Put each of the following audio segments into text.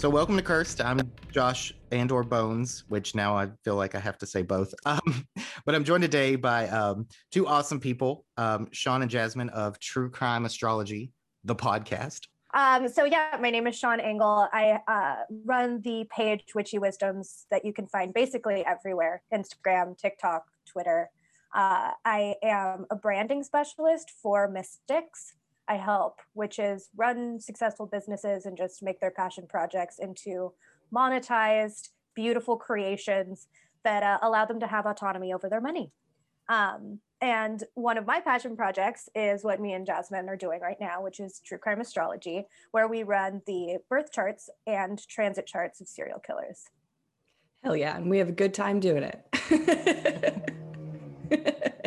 So welcome to Cursed. I'm Josh Andor Bones, which now I feel like I have to say both. Um, but I'm joined today by um, two awesome people, um, Sean and Jasmine of True Crime Astrology, the podcast. Um, so yeah, my name is Sean Engel. I uh, run the page Witchy Wisdoms that you can find basically everywhere: Instagram, TikTok, Twitter. Uh, I am a branding specialist for Mystics. I help which is run successful businesses and just make their passion projects into monetized, beautiful creations that uh, allow them to have autonomy over their money. Um, and one of my passion projects is what me and Jasmine are doing right now, which is True Crime Astrology, where we run the birth charts and transit charts of serial killers. Hell yeah. And we have a good time doing it.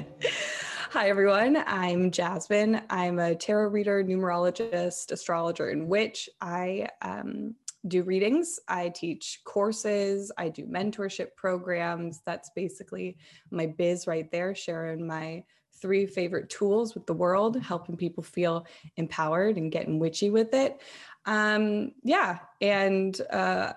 Hi, everyone. I'm Jasmine. I'm a tarot reader, numerologist, astrologer, and witch. I um, do readings. I teach courses. I do mentorship programs. That's basically my biz right there, sharing my three favorite tools with the world, helping people feel empowered and getting witchy with it. Um, yeah. And uh,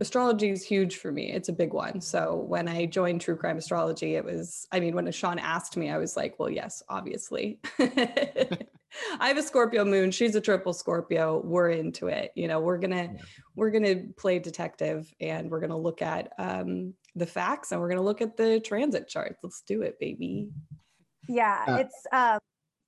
astrology is huge for me. It's a big one. So when I joined True Crime Astrology, it was, I mean, when Sean asked me, I was like, well, yes, obviously. I have a Scorpio moon. She's a triple Scorpio. We're into it. You know, we're gonna yeah. we're gonna play detective and we're gonna look at um, the facts and we're gonna look at the transit charts. Let's do it, baby. Yeah, uh, it's um,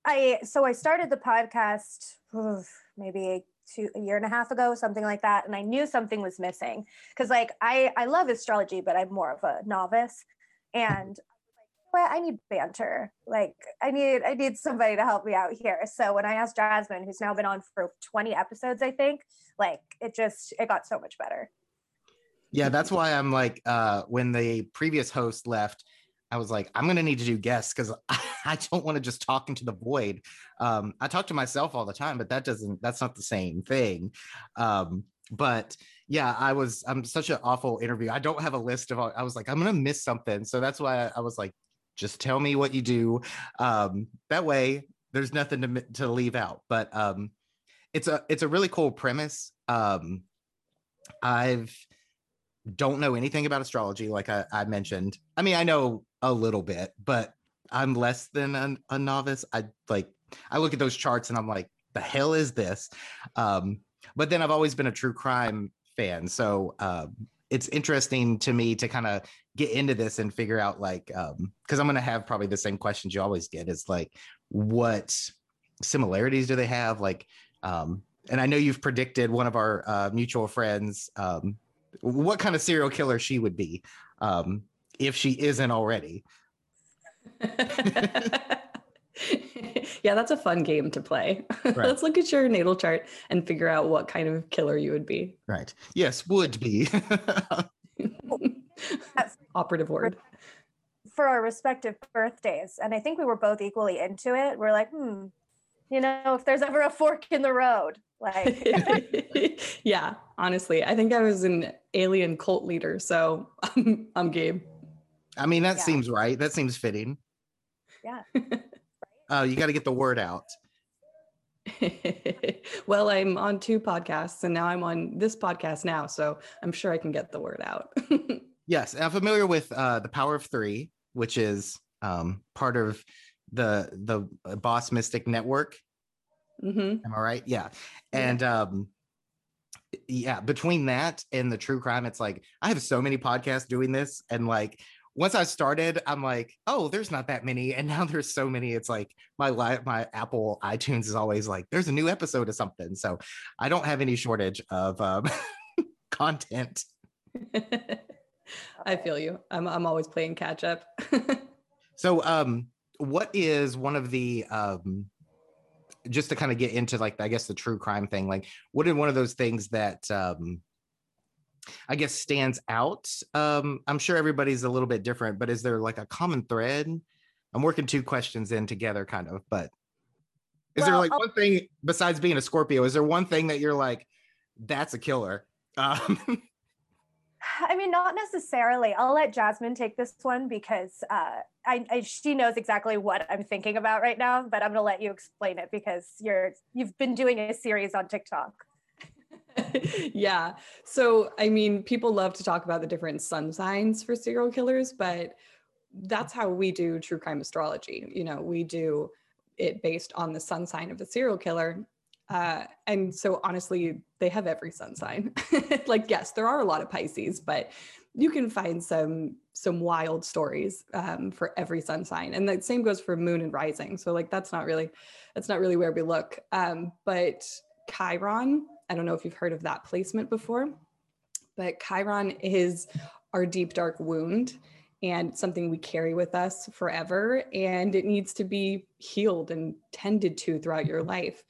I so I started the podcast oof, maybe two a year and a half ago something like that and i knew something was missing because like i i love astrology but i'm more of a novice and well, I need banter. Like I need I need somebody to help me out here. So when I asked Jasmine, who's now been on for 20 episodes, I think, like it just it got so much better. Yeah, that's why I'm like uh when the previous host left, I was like, I'm gonna need to do guests because I don't want to just talk into the void. Um, I talk to myself all the time, but that doesn't that's not the same thing. Um, but yeah, I was I'm such an awful interview. I don't have a list of I was like, I'm gonna miss something. So that's why I, I was like, just tell me what you do. Um, that way there's nothing to to leave out. But um it's a it's a really cool premise. Um I've don't know anything about astrology, like I, I mentioned. I mean, I know a little bit, but I'm less than a, a novice. I like I look at those charts and I'm like, the hell is this? Um, but then I've always been a true crime fan, so um, it's interesting to me to kind of get into this and figure out like um because i'm going to have probably the same questions you always get is like what similarities do they have like um and i know you've predicted one of our uh, mutual friends um what kind of serial killer she would be um if she isn't already yeah, that's a fun game to play. Right. Let's look at your natal chart and figure out what kind of killer you would be. Right. Yes, would be. Operative word. For our respective birthdays. And I think we were both equally into it. We're like, hmm, you know, if there's ever a fork in the road, like. yeah, honestly, I think I was an alien cult leader. So I'm, I'm game. I mean, that yeah. seems right. That seems fitting. Yeah. uh, you got to get the word out. well, I'm on two podcasts and now I'm on this podcast now. So I'm sure I can get the word out. yes. I'm familiar with uh, The Power of Three, which is um, part of the the uh, Boss Mystic Network. Mm-hmm. Am I right? Yeah. And um, yeah, between that and the true crime, it's like I have so many podcasts doing this, and like once I started, I'm like, oh, there's not that many, and now there's so many. It's like my live, my Apple iTunes is always like, there's a new episode of something. So I don't have any shortage of um, content. I feel you. I'm I'm always playing catch up. so, um, what is one of the um, just to kind of get into like I guess the true crime thing? Like, what are one of those things that um I guess stands out? Um, I'm sure everybody's a little bit different, but is there like a common thread? I'm working two questions in together, kind of, but is well, there like I'll- one thing besides being a Scorpio? Is there one thing that you're like, that's a killer? Um, I mean, not necessarily. I'll let Jasmine take this one because uh, I, I, she knows exactly what I'm thinking about right now. But I'm gonna let you explain it because you're you've been doing a series on TikTok. yeah. So, I mean, people love to talk about the different sun signs for serial killers, but that's how we do true crime astrology. You know, we do it based on the sun sign of the serial killer. Uh, and so, honestly, they have every sun sign. like, yes, there are a lot of Pisces, but you can find some some wild stories um, for every sun sign, and the same goes for moon and rising. So, like, that's not really that's not really where we look. Um, but Chiron I don't know if you've heard of that placement before, but Chiron is our deep, dark wound and something we carry with us forever. And it needs to be healed and tended to throughout your life.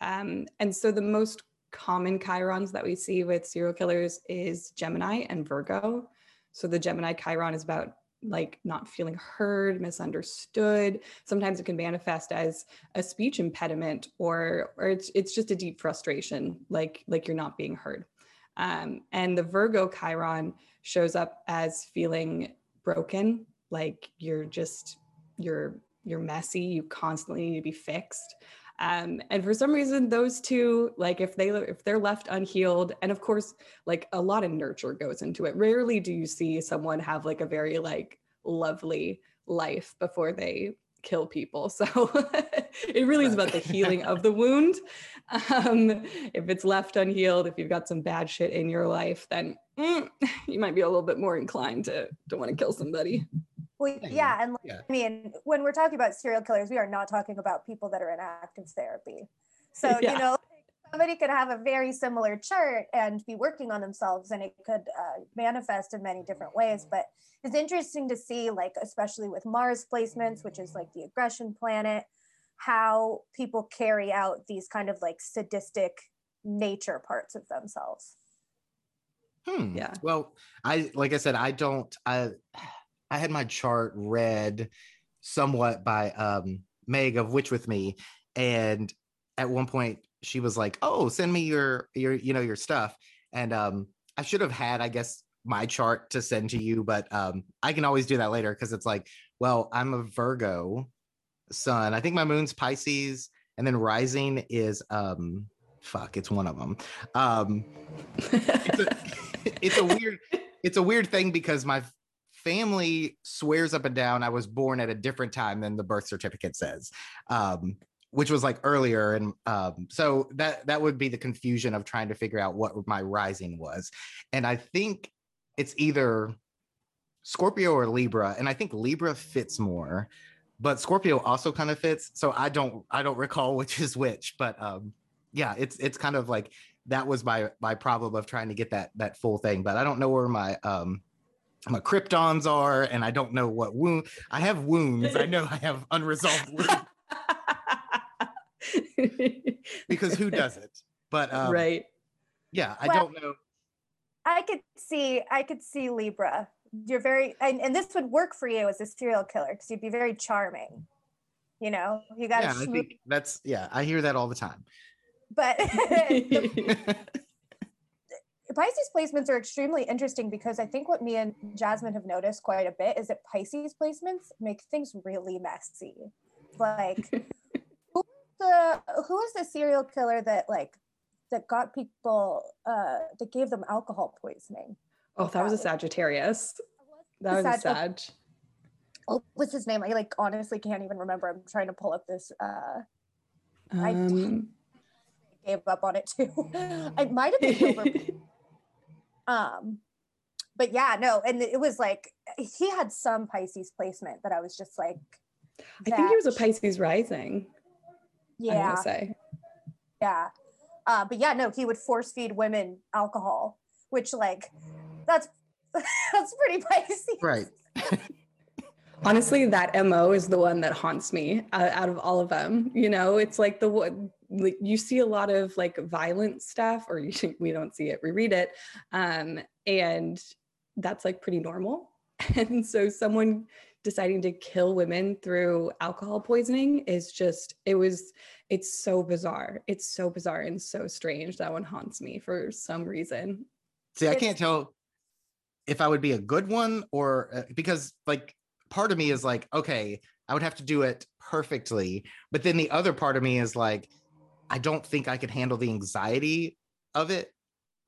Um, and so the most common Chirons that we see with serial killers is Gemini and Virgo. So the Gemini Chiron is about like not feeling heard, misunderstood. Sometimes it can manifest as a speech impediment or or it's it's just a deep frustration, like like you're not being heard. Um, and the Virgo Chiron shows up as feeling broken, like you're just you're you're messy, you constantly need to be fixed. Um, and for some reason those two like if they if they're left unhealed and of course like a lot of nurture goes into it. Rarely do you see someone have like a very like lovely life before they kill people. So it really is about the healing of the wound. Um, if it's left unhealed if you've got some bad shit in your life then mm, you might be a little bit more inclined to to want to kill somebody well, yeah, and yeah. I mean, when we're talking about serial killers, we are not talking about people that are in active therapy. So yeah. you know, somebody could have a very similar chart and be working on themselves, and it could uh, manifest in many different ways. But it's interesting to see, like especially with Mars placements, which is like the aggression planet, how people carry out these kind of like sadistic nature parts of themselves. Hmm. Yeah. Well, I like I said, I don't. I I had my chart read somewhat by um, Meg of Witch with Me, and at one point she was like, "Oh, send me your your you know your stuff," and um, I should have had, I guess, my chart to send to you, but um, I can always do that later because it's like, well, I'm a Virgo sun. I think my moon's Pisces, and then rising is um, fuck, it's one of them. Um, it's, a, it's a weird, it's a weird thing because my family swears up and down I was born at a different time than the birth certificate says. Um, which was like earlier. And um, so that that would be the confusion of trying to figure out what my rising was. And i think it's either scorpio or libra and i think libra fits more but scorpio also kind of fits. So i don't i don't recall which is which but um yeah it's it's kind of like that was my my problem of trying to get that that full thing. But i don't know where my um my kryptons are and i don't know what wound i have wounds i know i have unresolved wounds. Because who doesn't? But um, right. yeah i well, don't know. I could see i could see libra. You're very and, and this would work for you as a serial killer because you'd be very charming you know? You got yeah, I think that's yeah i hear that all the time. But the, Pisces placements are extremely interesting because I think what me and Jasmine have noticed quite a bit is that Pisces placements make things really messy. Like, who the who is the serial killer that like that got people uh that gave them alcohol poisoning? Oh, that was a Sagittarius. That was a Sag. Oh, what's his name? I like honestly can't even remember. I'm trying to pull up this. uh um, I gave up on it too. I might have been Um, but yeah, no, and it was like he had some Pisces placement that I was just like. I think he was a Pisces rising. Yeah. I say. Yeah. Uh, but yeah, no, he would force feed women alcohol, which like that's that's pretty Pisces. Right. Honestly, that MO is the one that haunts me uh, out of all of them. You know, it's like the one like you see a lot of like violent stuff or you we don't see it we read it um, and that's like pretty normal. And so someone deciding to kill women through alcohol poisoning is just it was it's so bizarre. It's so bizarre and so strange. That one haunts me for some reason. See i can't tell if i would be a good one or uh, because like part of me is like okay i would have to do it perfectly but then the other part of me is like I don't think I could handle the anxiety of it.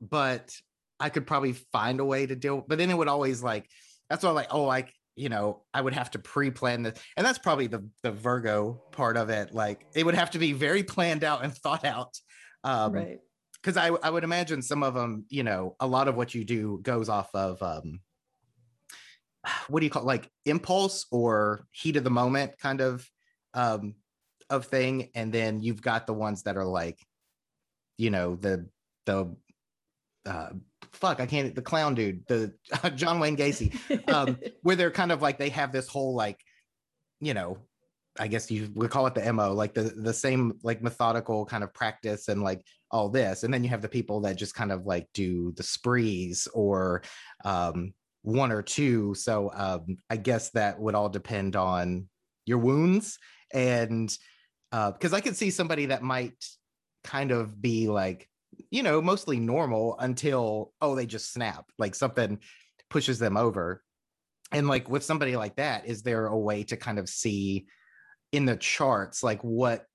but I could probably find a way to deal. But then it would always like that's why I'm like oh I you know I would have to pre-plan this, and that's probably the the Virgo part of it. Like it would have to be very planned out and thought out. Um, right. Because I I would imagine some of them, you know, a lot of what you do goes off of um, what do you call it, like impulse or heat of the moment kind of um of thing and then you've got the ones that are like you know the the uh fuck i can't the clown dude the uh, john wayne gacy um where they're kind of like they have this whole like you know i guess you would call it the mo like the the same like methodical kind of practice and like all this and then you have the people that just kind of like do the sprees or um one or two. So um i guess that would all depend on your wounds and uh because i could see somebody that might kind of be like you know mostly normal until oh they just snap like something pushes them over. And like with somebody like that is there a way to kind of see in the charts like what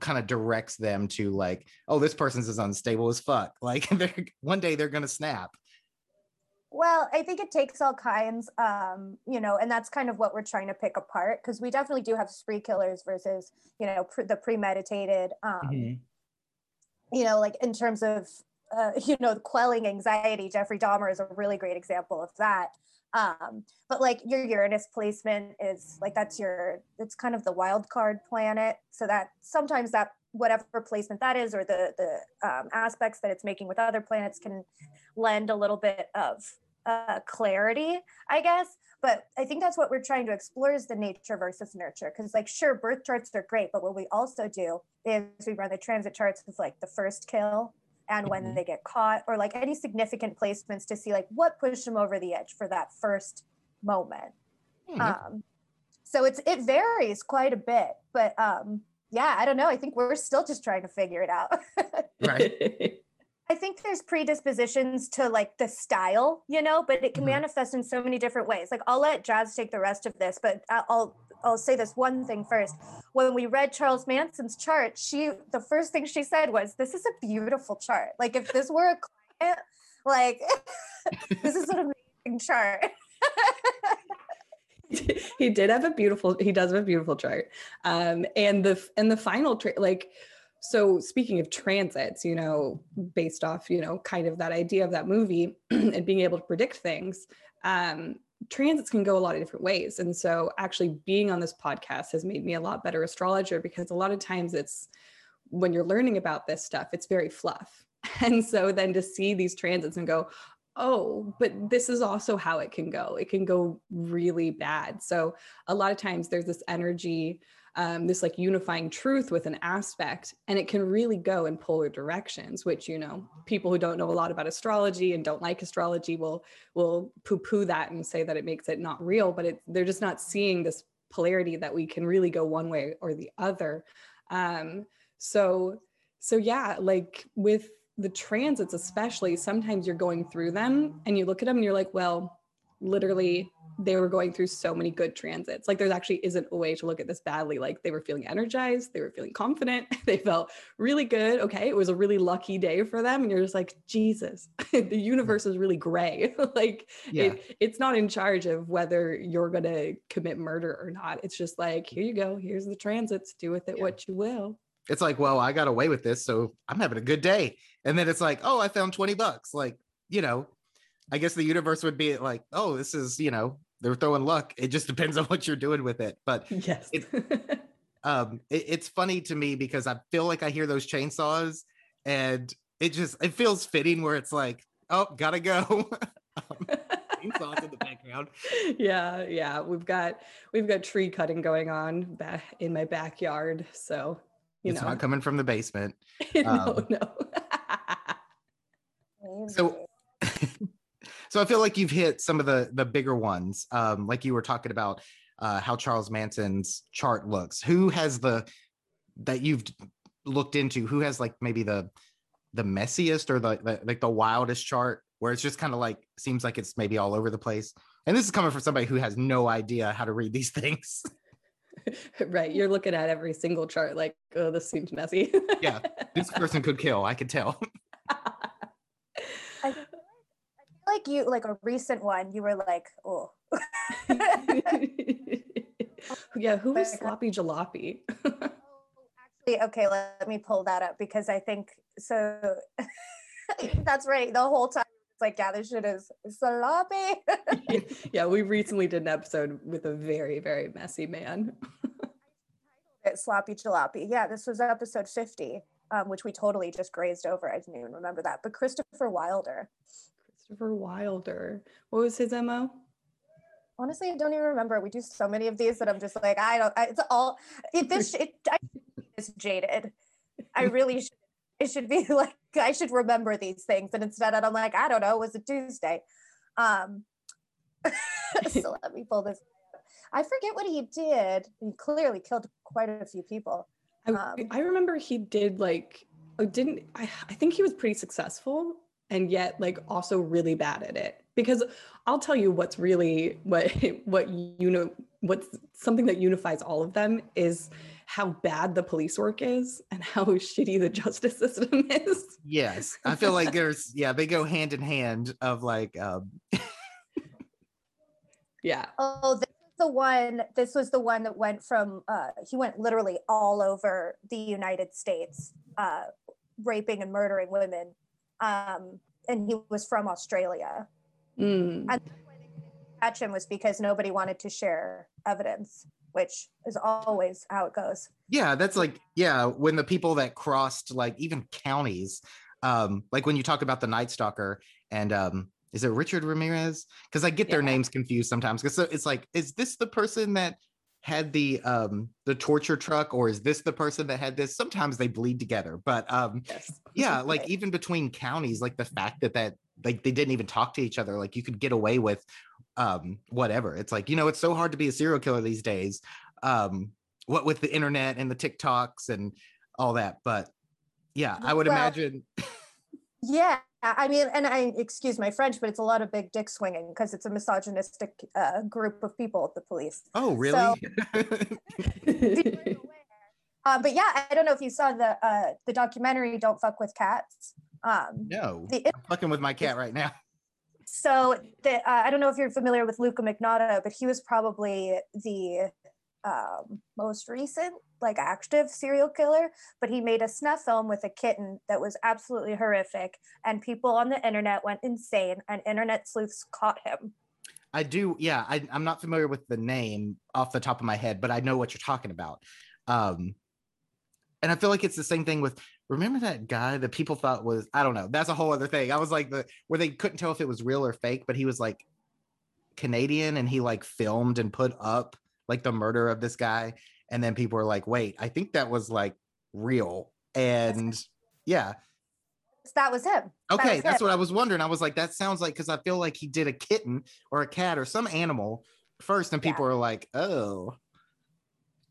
kind of directs them to like oh this person's as unstable as fuck. Like one day they're gonna snap well, I think it takes all kinds, um, you know, and that's kind of what we're trying to pick apart because we definitely do have spree killers versus, you know, pre- the premeditated, um, mm-hmm. you know, like in terms of, uh, you know, quelling anxiety. Jeffrey Dahmer is a really great example of that. Um, but like your Uranus placement is like that's your, it's kind of the wild card planet. So that sometimes that whatever placement that is or the the um, aspects that it's making with other planets can lend a little bit of uh, clarity i guess. But i think that's what we're trying to explore is the nature versus nurture. Because like sure birth charts are great but what we also do is we run the transit charts with like the first kill and when mm-hmm. they get caught or like any significant placements to see like what pushed them over the edge for that first moment mm-hmm. um, so it's it varies quite a bit but um yeah, I don't know. I think we're still just trying to figure it out. right. I think there's predispositions to like the style, you know, but it can mm-hmm. manifest in so many different ways. Like I'll let Jazz take the rest of this, but I'll I'll say this one thing first. When we read Charles Manson's chart, she the first thing she said was, "This is a beautiful chart. Like if this were a client, like this is an amazing chart." he did have a beautiful he does have a beautiful chart um and the and the final tra- like so speaking of transits you know based off you know kind of that idea of that movie and being able to predict things um transits can go a lot of different ways and so actually being on this podcast has made me a lot better astrologer because a lot of times it's when you're learning about this stuff it's very fluff and so then to see these transits and go oh, but this is also how it can go. It can go really bad. So a lot of times there's this energy, um, this like unifying truth with an aspect, and it can really go in polar directions. Which you know, people who don't know a lot about astrology and don't like astrology will will poo poo that and say that it makes it not real. But it, they're just not seeing this polarity that we can really go one way or the other. Um, so so yeah, like with the transits especially sometimes you're going through them and you look at them and you're like well literally they were going through so many good transits like there actually isn't a way to look at this badly like they were feeling energized they were feeling confident they felt really good okay it was a really lucky day for them and you're just like jesus the universe is really gray like yeah. it, it's not in charge of whether you're going to commit murder or not it's just like here you go here's the transits do with it yeah. what you will it's like, well, I got away with this, so I'm having a good day. And then it's like, oh, I found 20 bucks. Like, you know, I guess the universe would be like, oh, this is, you know, they're throwing luck. It just depends on what you're doing with it. But yes. it, um, it, it's funny to me because I feel like I hear those chainsaws and it just it feels fitting where it's like, oh, gotta go. um, chainsaws in the background. Yeah, yeah. We've got we've got tree cutting going on back in my backyard. So you it's know. not coming from the basement. no, um, no. so so I feel like you've hit some of the the bigger ones. Um, like you were talking about uh, how Charles Manson's chart looks. Who has the that you've looked into? Who has like maybe the the messiest or the, the like the wildest chart where it's just kind of like seems like it's maybe all over the place. And this is coming from somebody who has no idea how to read these things. right. You're looking at every single chart like, oh, this seems messy. yeah. This person could kill. I could tell. like you like a recent one, you were like, oh. yeah, who was sloppy jalopy? Actually, okay, let me pull that up because I think so. that's right. The whole time it's like, yeah, this shit is sloppy. yeah, we recently did an episode with a very, very messy man. it sloppy jalopy. Yeah, this was episode 50, um, which we totally just grazed over. I didn't even remember that. But Christopher Wilder. Christopher Wilder. What was his MO? Honestly, I don't even remember. We do so many of these that I'm just like, I don't. I, it's all. It, this it, I, is jaded. I really should. It should be like I should remember these things, and instead I'm like, I don't know. It was a Tuesday. Um. so let me pull this. I forget what he did. He clearly killed quite a few people. Um, I, I remember he did like oh, didn't I, I think he was pretty successful and yet like also really bad at it. Because i'll tell you what's really what what you know what's something that unifies all of them is how bad the police work is and how shitty the justice system is. Yes. I feel like there's yeah they go hand in hand of like um yeah. Oh this is the one this was the one that went from uh he went literally all over the united states uh raping and murdering women um, and he was from Australia. Mm. And catch him was because nobody wanted to share evidence, which is always how it goes. Yeah, that's like yeah, when the people that crossed like even counties, um, like when you talk about the Night Stalker and um, is it Richard Ramirez? Because I get their names confused sometimes. Because it's like, is this the person that had the um the torture truck or is this the person that had this sometimes they bleed together but um yes. yeah like even between counties like the fact that that like they didn't even talk to each other like you could get away with um whatever it's like you know it's so hard to be a serial killer these days um what with the internet and the tiktoks and all that but yeah i would well, imagine yeah I mean, and I excuse my French, but it's a lot of big dick swinging because it's a misogynistic uh, group of people, the police. Oh, really? So, uh, but yeah, I don't know if you saw the uh, the documentary "Don't Fuck with Cats." Um, no, the, I'm fucking with my cat right now. So the, uh, I don't know if you're familiar with Luka Magnotta, but he was probably the um, most recent like active serial killer but he made a snuff film with a kitten that was absolutely horrific and people on the internet went insane and internet sleuths caught him. I do yeah I, am not familiar with the name off the top of my head but i know what you're talking about. Um and i feel like it's the same thing with remember that guy that people thought was i don't know that's a whole other thing. I was like the where they couldn't tell if it was real or fake but he was like canadian and he like filmed and put up like the murder of this guy and then people were like wait i think that was like real. And yeah. That was him. Okay that was that's him. what i was wondering. I was like that sounds like because i feel like he did a kitten or a cat or some animal first and people yeah. were like oh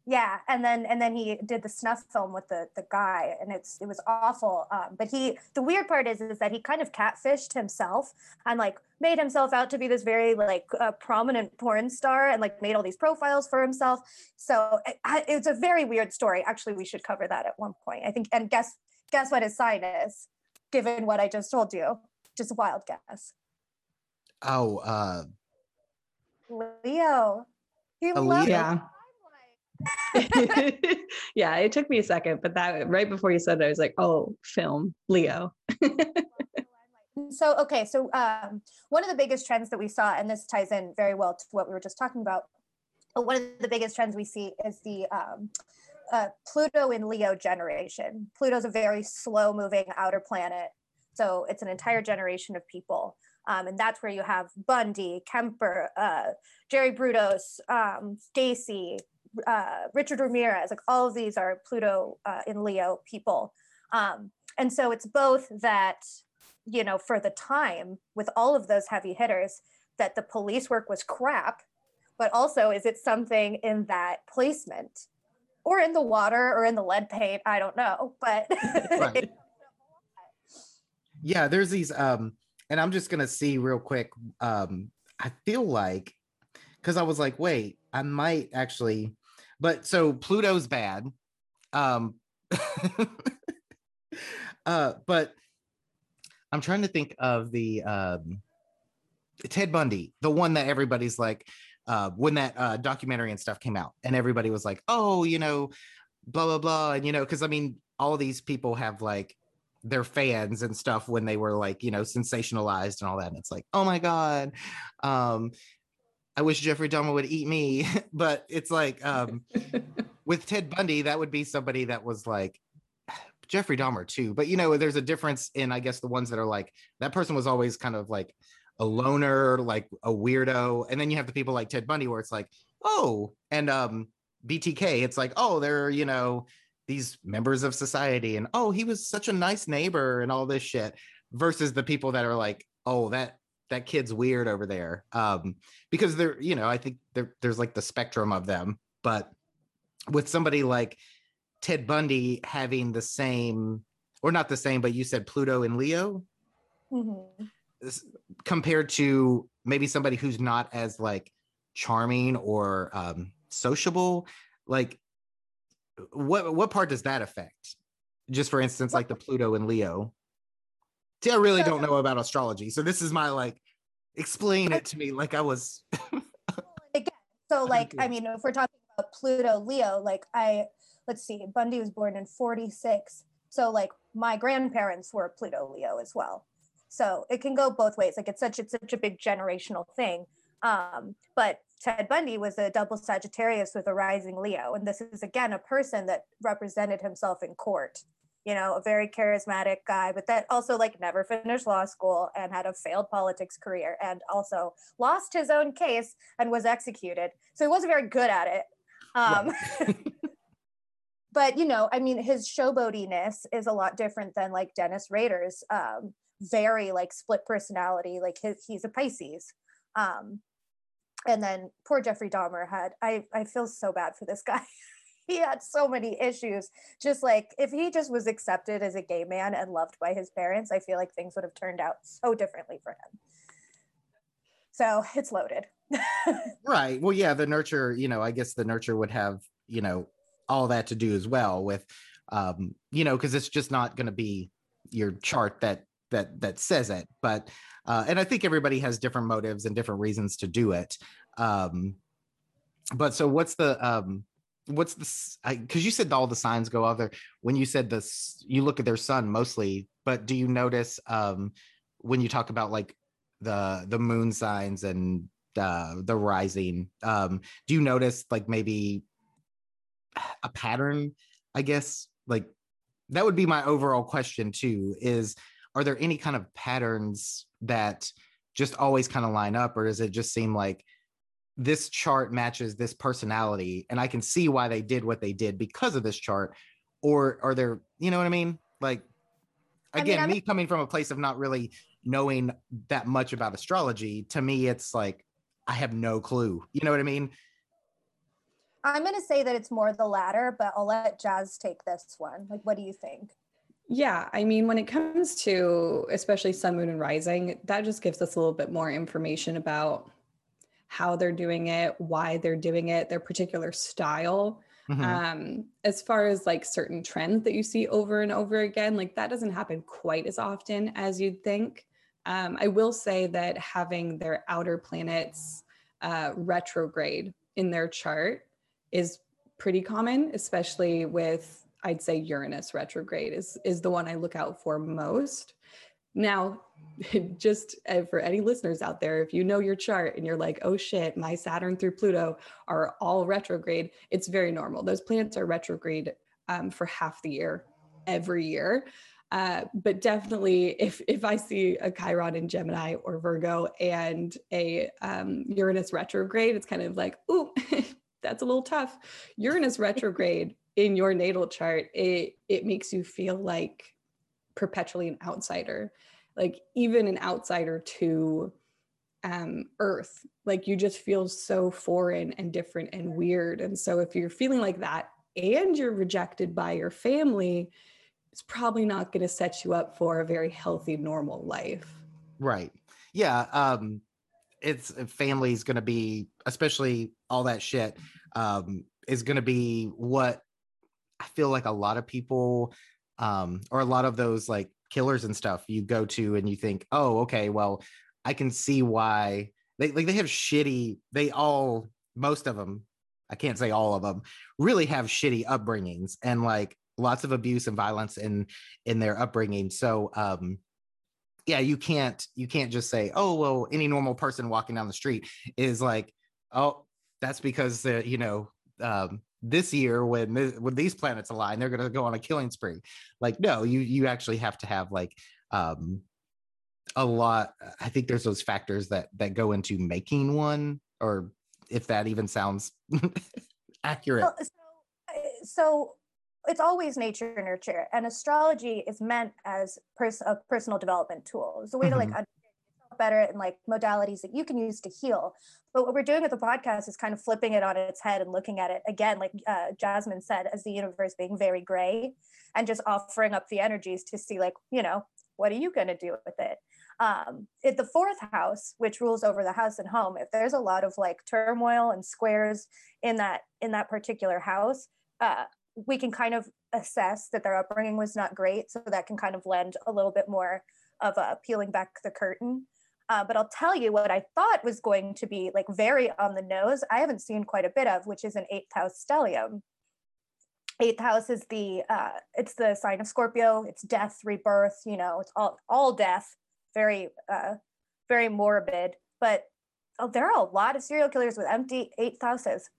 yeah and then and then he did the snuff film with the the guy and it's it was awful um, but he the weird part is is that he kind of catfished himself and like made himself out to be this very like uh, prominent porn star and like made all these profiles for himself. So it, it's a very weird story. Actually we should cover that at one point i think and guess guess what his sign is given what i just told you. Just a wild guess. Oh uh leo. He loves yeah yeah, it took me a second, but that right before you said it, I was like, oh, film, Leo. so, okay, so um, one of the biggest trends that we saw, and this ties in very well to what we were just talking about, one of the biggest trends we see is the um, uh, Pluto in Leo generation. Pluto's a very slow moving outer planet. So it's an entire generation of people. Um, and that's where you have Bundy, Kemper, uh, Jerry Brudos, um, Gacy, uh, Richard Ramirez, like all of these are Pluto uh, in Leo people. Um, and so it's both that, you know, for the time with all of those heavy hitters, that the police work was crap, but also is it something in that placement or in the water or in the lead paint? I don't know, but. right. yeah, there's these, um, and I'm just going to see real quick. Um, I feel like, because I was like, wait, I might actually but so Pluto's bad. Um uh but I'm trying to think of the um Ted Bundy, the one that everybody's like, uh, when that uh, documentary and stuff came out, and everybody was like, oh, you know, blah blah blah, and you know, because I mean, all these people have like their fans and stuff when they were like, you know, sensationalized and all that, and it's like, oh my god, um, I wish Jeffrey Dahmer would eat me, but it's like um, with Ted Bundy, that would be somebody that was like Jeffrey Dahmer too, but you know, there's a difference in I guess the ones that are like that person was always kind of like a loner, like a weirdo. And then you have the people like Ted Bundy, where it's like, oh, and um, BTK, it's like, oh, they're, you know, these members of society, and oh, he was such a nice neighbor and all this shit, versus the people that are like, oh, that that kid's weird over there. Um, because they're, you know, I think there's like the spectrum of them, but with somebody like Ted Bundy having the same, or not the same, but you said Pluto and Leo. Mm-hmm compared to maybe somebody who's not as like charming or um, sociable like what what part does that affect just for instance like the pluto and leo see i really don't know about astrology so this is my like explain it to me like i was again so like i mean if we're talking about pluto leo like i let's see bundy was born in 46 so like my grandparents were pluto leo as well so it can go both ways. Like it's such it's such a big generational thing. Um, but Ted Bundy was a double Sagittarius with a rising Leo, and this is again a person that represented himself in court. You know, a very charismatic guy, but that also like never finished law school and had a failed politics career, and also lost his own case and was executed. So he wasn't very good at it. Um, but you know, I mean, his showboatiness is a lot different than like Dennis Rader's. Um, very like split personality. Like his, he's a Pisces. Um, and then poor Jeffrey Dahmer had, I, I feel so bad for this guy. he had so many issues. Just like if he just was accepted as a gay man and loved by his parents, I feel like things would have turned out so differently for him. So it's loaded. right. Well, yeah, the nurture, you know, I guess the nurture would have, you know, all that to do as well with, um, you know, because it's just not to be your chart that that that says it but uh, and i think everybody has different motives and different reasons to do it um but so what's the um what's this because you said all the signs go other when you said this you look at their sun mostly but do you notice um when you talk about like the the moon signs and uh the rising um do you notice like maybe a pattern i guess? Like that would be my overall question too is are there any kind of patterns that just always kind of line up or does it just seem like this chart matches this personality and i can see why they did what they did because of this chart or are there you know what i mean? Like again I mean, me coming from a place of not really knowing that much about astrology to me it's like i have no clue. You know what i mean? I'm going to say that it's more the latter but i'll let jazz take this one. Like what do you think? Yeah, I mean, when it comes to especially sun, moon, and rising, that just gives us a little bit more information about how they're doing it, why they're doing it, their particular style. Mm-hmm. Um, as far as like certain trends that you see over and over again, like that doesn't happen quite as often as you'd think. Um, I will say that having their outer planets uh, retrograde in their chart is pretty common, especially with I'd say Uranus retrograde is is the one I look out for most. Now, just uh, for any listeners out there, if you know your chart and you're like, oh shit, my Saturn through Pluto are all retrograde, it's very normal. Those planets are retrograde um, for half the year, every year. Uh, but definitely, if if I see a Chiron in Gemini or Virgo and a um, Uranus retrograde, it's kind of like, ooh, that's a little tough. Uranus retrograde in your natal chart, it it makes you feel like perpetually an outsider, like even an outsider to um, Earth. Like you just feel so foreign and different and weird. And so if you're feeling like that and you're rejected by your family, it's probably not going to set you up for a very healthy, normal life. Right. Yeah. Um, it's family is going to be, especially all that shit, um, is going to be what I feel like a lot of people, um, or a lot of those like killers and stuff, you go to and you think, oh, okay, well, I can see why they like they have shitty. They all most of them. I can't say all of them really have shitty upbringings and like lots of abuse and violence in in their upbringing. So um yeah, you can't you can't just say, oh well, any normal person walking down the street is like, oh, that's because the you know um this year when this, when these planets align they're going to go on a killing spree. Like no you you actually have to have like um a lot i think there's those factors that that go into making one or if that even sounds accurate. Well, so, uh, so it's always nature nurture and astrology is meant as pers- a personal development tool. It's a way to like Mhm. yourself better and like modalities that you can use to heal. But what we're doing with the podcast is kind of flipping it on its head and looking at it again like uh, jasmine said as the universe being very gray and just offering up the energies to see like you know what are you going to do with it? Um it, the fourth house which rules over the house and home if there's a lot of like turmoil and squares in that in that particular house uh we can kind of assess that their upbringing was not great so that can kind of lend a little bit more of a peeling back the curtain uh, but i'll tell you what i thought was going to be like very on the nose i haven't seen quite a bit of which is an eighth house stellium eighth house is the uh it's the sign of scorpio it's death rebirth you know it's all all death very uh very morbid but oh, there are a lot of serial killers with empty eighth houses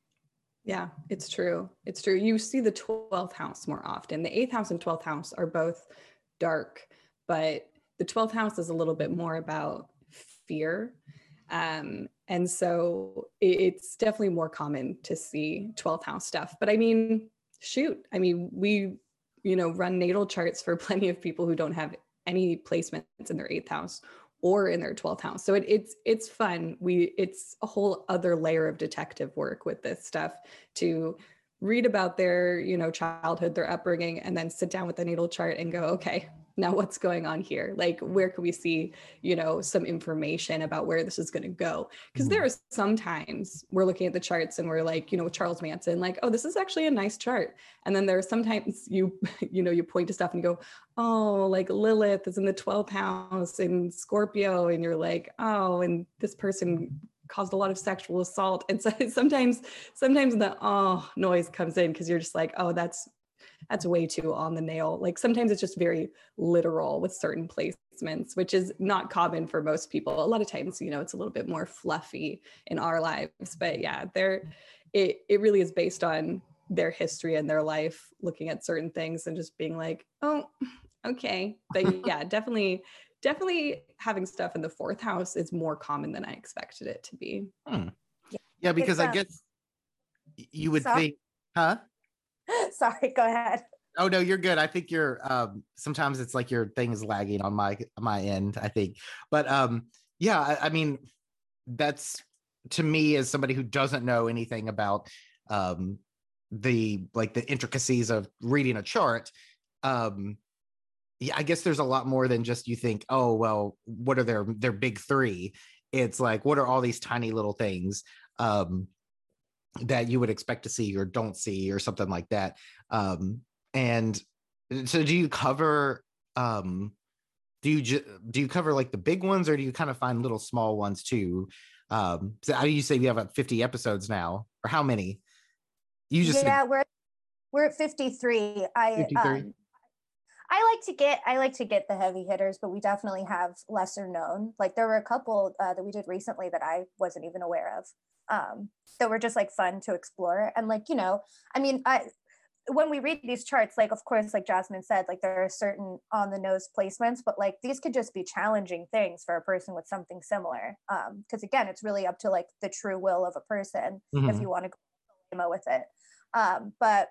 Yeah, it's true. It's true. You see the 12th house more often. The 8th house and 12th house are both dark, but the 12th house is a little bit more about fear. Um, and so it's definitely more common to see 12th house stuff. But I mean, shoot, I mean, we, you know, run natal charts for plenty of people who don't have any placements in their 8th house or in their 12th house. So it, it's it's fun. We it's a whole other layer of detective work with this stuff to read about their, you know, childhood, their upbringing and then sit down with the natal chart and go, okay, now what's going on here? Like where can we see, you know, some information about where this is going to go? Because Mhm. there are sometimes we're looking at the charts and we're like, you know, Charles Manson, like, oh, this is actually a nice chart. And then there are sometimes you, you know, you point to stuff and you go, oh, like Lilith is in the 12th house in Scorpio, and you're like, oh, and this person caused a lot of sexual assault. And so sometimes, sometimes the oh noise comes in because you're just like, oh, that's that's way too on the nail. Like sometimes it's just very literal with certain placements, which is not common for most people. A lot of times, you know, it's a little bit more fluffy in our lives. But yeah, there it it really is based on their history and their life, looking at certain things and just being like, oh, okay. But yeah, definitely, definitely having stuff in the fourth house is more common than I expected it to be. Hmm. yeah because i guess you would Sorry. think huh sorry go ahead Oh no, you're good. I think you're um sometimes it's like your thing is lagging on my my end, I think. But um yeah, I, I mean that's to me as somebody who doesn't know anything about um the like the intricacies of reading a chart, um yeah, I guess there's a lot more than just you think, oh well, what are their their big three? It's like what are all these tiny little things um that you would expect to see or don't see or something like that. Um and so do you cover um do you ju- do you cover like the big ones or do you kind of find little small ones too? Um so how do you say you have about 50 episodes now or how many? You just said yeah we're we're at 53 i 53? um i like to get i like to get the heavy hitters but we definitely have lesser known. Like there were a couple uh, that we did recently that i wasn't even aware of um that were just like fun to explore. And like you know i mean i when we read these charts like of course like jasmine said like there are certain on the nose placements but like these could just be challenging things for a person with something similar um because again it's really up to like the true will of a person if Mhm. you want to go with it. Um but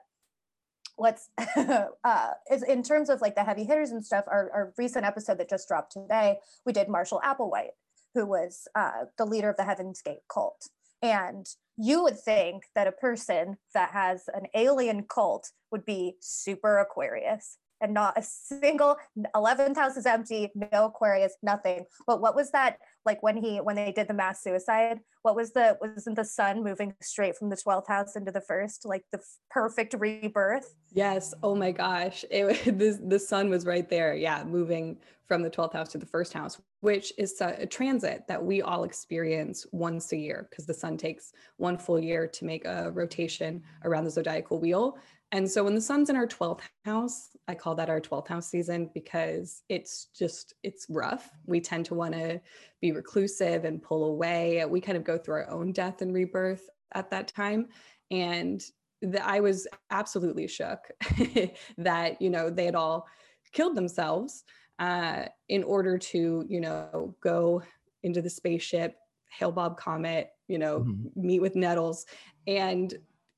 what's uh is in terms of like the heavy hitters and stuff our, our recent episode that just dropped today we did marshall applewhite who was uh the leader of the heaven's gate cult and you would think that a person that has an alien cult would be super aquarius and not a single 11th house is empty no aquarius nothing. But what was that like when he when they did the mass suicide what was the wasn't the sun moving straight from the 12th house into the first like the f- perfect rebirth? Yes oh my gosh it the, the sun was right there yeah moving from the 12th house to the first house which is a, a transit that we all experience once a year because the sun takes one full year to make a rotation around the zodiacal wheel and so when the sun's in our 12th house, I call that our 12th house season because it's just, it's rough. We tend to want to be reclusive and pull away. We kind of go through our own death and rebirth at that time. And the, I was absolutely shook that, you know, they had all killed themselves uh, in order to, you know, go into the spaceship, Hale Bopp Comet, you know, mm-hmm. meet with Nettles. And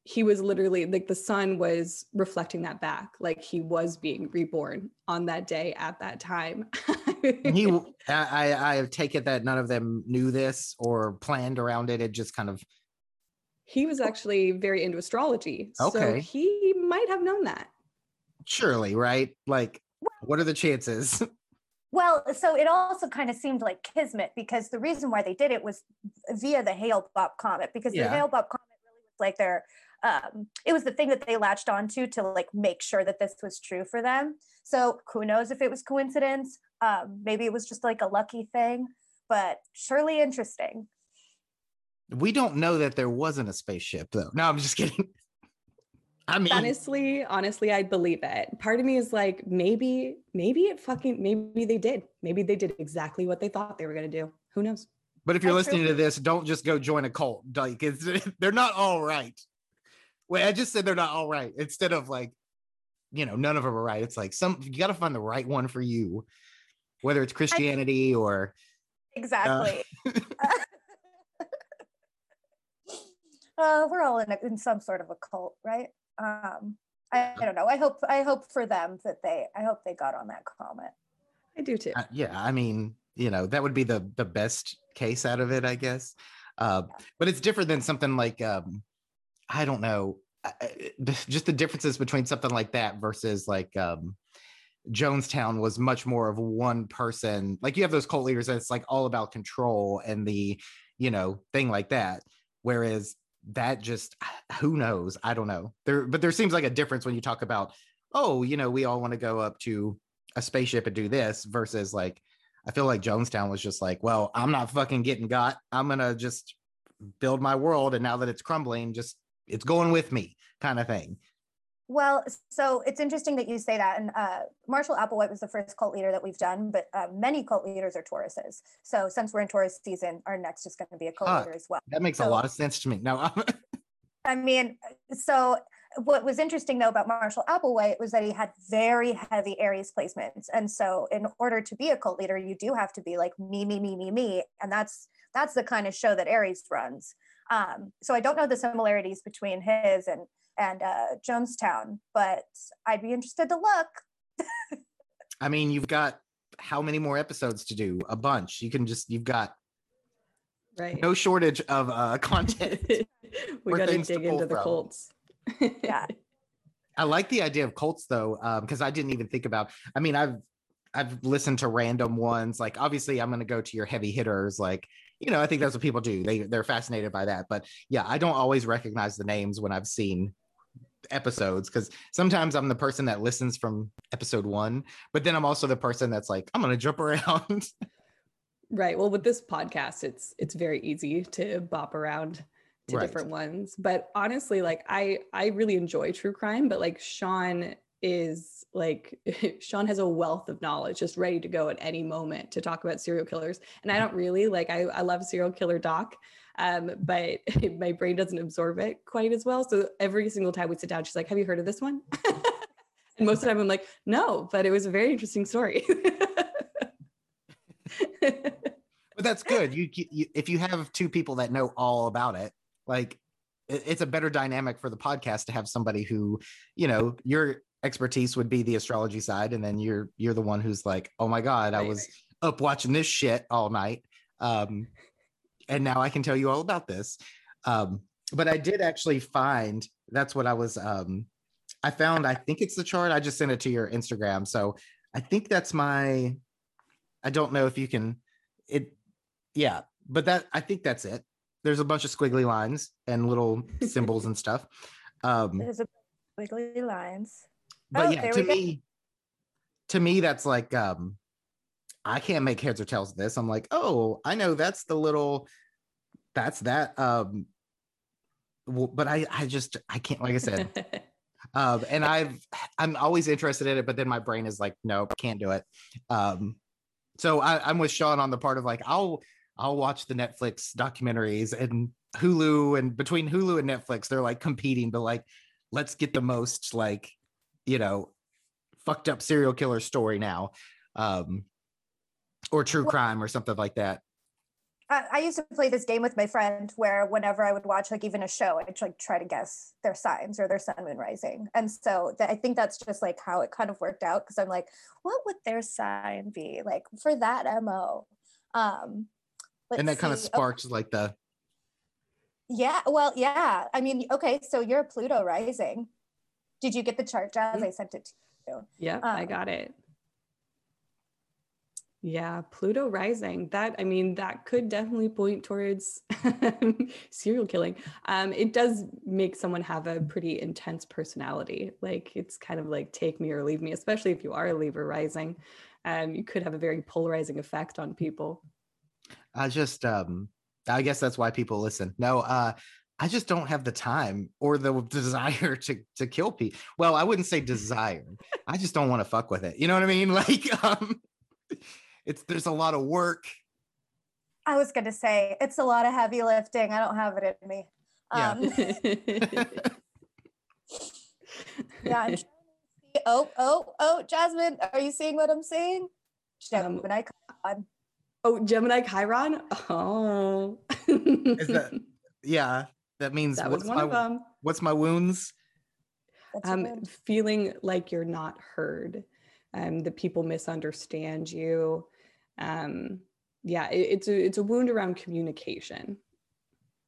he was literally like the sun was reflecting that back like he was being reborn on that day at that time. He I, I take it that none of them knew this or planned around it it just kind of he was oh. actually very into astrology okay. so he might have known that. Surely right? Like what are the chances? Well, so it also kind of seemed like kismet because the reason why they did it was via the Hale Bopp comet because yeah. the Hale Bopp comet really was like their um, it was the thing that they latched onto to like make sure that this was true for them. So who knows if it was coincidence? Um, maybe it was just like a lucky thing, but surely interesting. We don't know that there wasn't a spaceship though. No, I'm just kidding. I mean, honestly, honestly, I believe it. Part of me is like, maybe, maybe it fucking, maybe they did. Maybe they did exactly what they thought they were going to do. Who knows? But if you're That's listening true. to this, don't just go join a cult. Like, it's, they're not all right. Wait, I just said they're not all right instead of like, you know, none of them are right. It's like some you got to find the right one for you, whether it's Christianity I, or exactly. Uh, uh, we're all in, a, in some sort of a cult, right? Um, I, I, don't know. I hope I hope for them that they I hope they got on that comment. I do too. Uh, yeah, I mean, you know, that would be the the best case out of it, I guess. Uh, yeah. But it's different than something like um, I don't know, just the differences between something like that versus like um, Jonestown was much more of one person. Like you have those cult leaders, it's like all about control and the, you know, thing like that. Whereas that just, who knows? I don't know. There, but there seems like a difference when you talk about, oh, you know, we all want to go up to a spaceship and do this versus like, I feel like Jonestown was just like, well, I'm not fucking getting got. I'm gonna just build my world, and now that it's crumbling, just it's going with me kind of thing well, so it's interesting that you say that. And uh, Marshall Applewhite was the first cult leader that we've done, but uh, many cult leaders are Tauruses. So since we're in Taurus season, our next is going to be a cult leader as well. That makes so, a lot of sense to me. No, I mean, so what was interesting though about Marshall Applewhite was that he had very heavy Aries placements. And so in order to be a cult leader, you do have to be like me, me, me, me, me. And that's that's the kind of show that Aries runs. Um, so I don't know the similarities between his and and uh, Jonestown, but I'd be interested to look. I mean, you've got how many more episodes to do? A bunch. You can just you've got right no shortage of uh, content. we got to dig into the cults. yeah. I like the idea of cults though, because um, I didn't even think about. I mean, I've I've listened to random ones. Like obviously, I'm going to go to your heavy hitters, like you know, I think that's what people do. They they're fascinated by that. But yeah, I don't always recognize the names when I've seen episodes because sometimes I'm the person that listens from episode one, but then I'm also the person that's like, I'm gonna jump around. right. Well, with this podcast, it's it's very easy to bop around to right. different ones. But honestly, like I I really enjoy true crime, but like Sean is like Sean has a wealth of knowledge just ready to go at any moment to talk about serial killers. And I don't really like I, I love serial killer doc, um, but my brain doesn't absorb it quite as well. So every single time we sit down, she's like, Have you heard of this one? and most of the time I'm like, no, but it was a very interesting story. but that's good. You, you if you have two people that know all about it, like it's a better dynamic for the podcast to have somebody who, you know, you're expertise would be the astrology side and then you're you're the one who's like oh my god i was up watching this shit all night um and now i can tell you all about this um but i did actually find that's what i was um I found I think it's the chart. I just sent it to your Instagram. So I think that's my I don't know if you can it yeah, but that I think that's it. There's a bunch of squiggly lines and little symbols and stuff. Um There's a squiggly lines. But Oh, yeah, to we go. me to me that's like um I can't make heads or tails of this. I'm like, "Oh, I know that's the little that's that um but I I just I can't like I said um and i've i'm always interested in it but then my brain is like nope can't do it um so I, i'm with sean on the part of like i'll i'll watch the netflix documentaries and hulu and between hulu and netflix they're like competing but like let's get the most like you know fucked up serial killer story now um or true crime or something like that I, I used to play this game with my friend where whenever I would watch like even a show, I'd like try to guess their signs or their sun moon rising. And so that, I think that's just like how it kind of worked out because I'm like, what would their sign be like for that MO? Um, and that let's kind of see. Oh, sparks like the yeah, well, yeah. I mean, okay, so you're a Pluto rising. Did you get the chart, Jazz? I sent it to you. Yep, I Um, got it. Yeah, Pluto rising. That I mean, that could definitely point towards serial killing. Um, it does make someone have a pretty intense personality. Like it's kind of like take me or leave me, especially if you are a Libra rising. Um, you could have a very polarizing effect on people. I just um I guess that's why people listen. No, uh I just don't have the time or the desire to to kill people. Well, I wouldn't say desire. I just don't want to fuck with it. You know what I mean? Like um it's there's a lot of work. I was gonna say it's a lot of heavy lifting. I don't have it in me. Yeah. Um, yeah. I'm trying to see- Oh, oh, oh, Jasmine, are you seeing what I'm seeing? Um, Gemini, oh, Gemini Chiron. Oh, Is that yeah, that means that was what's one my of them. what's my wounds? that's a um, win. feeling like you're not heard, um, that people misunderstand you. Um, yeah, it, it's a it's a wound around communication.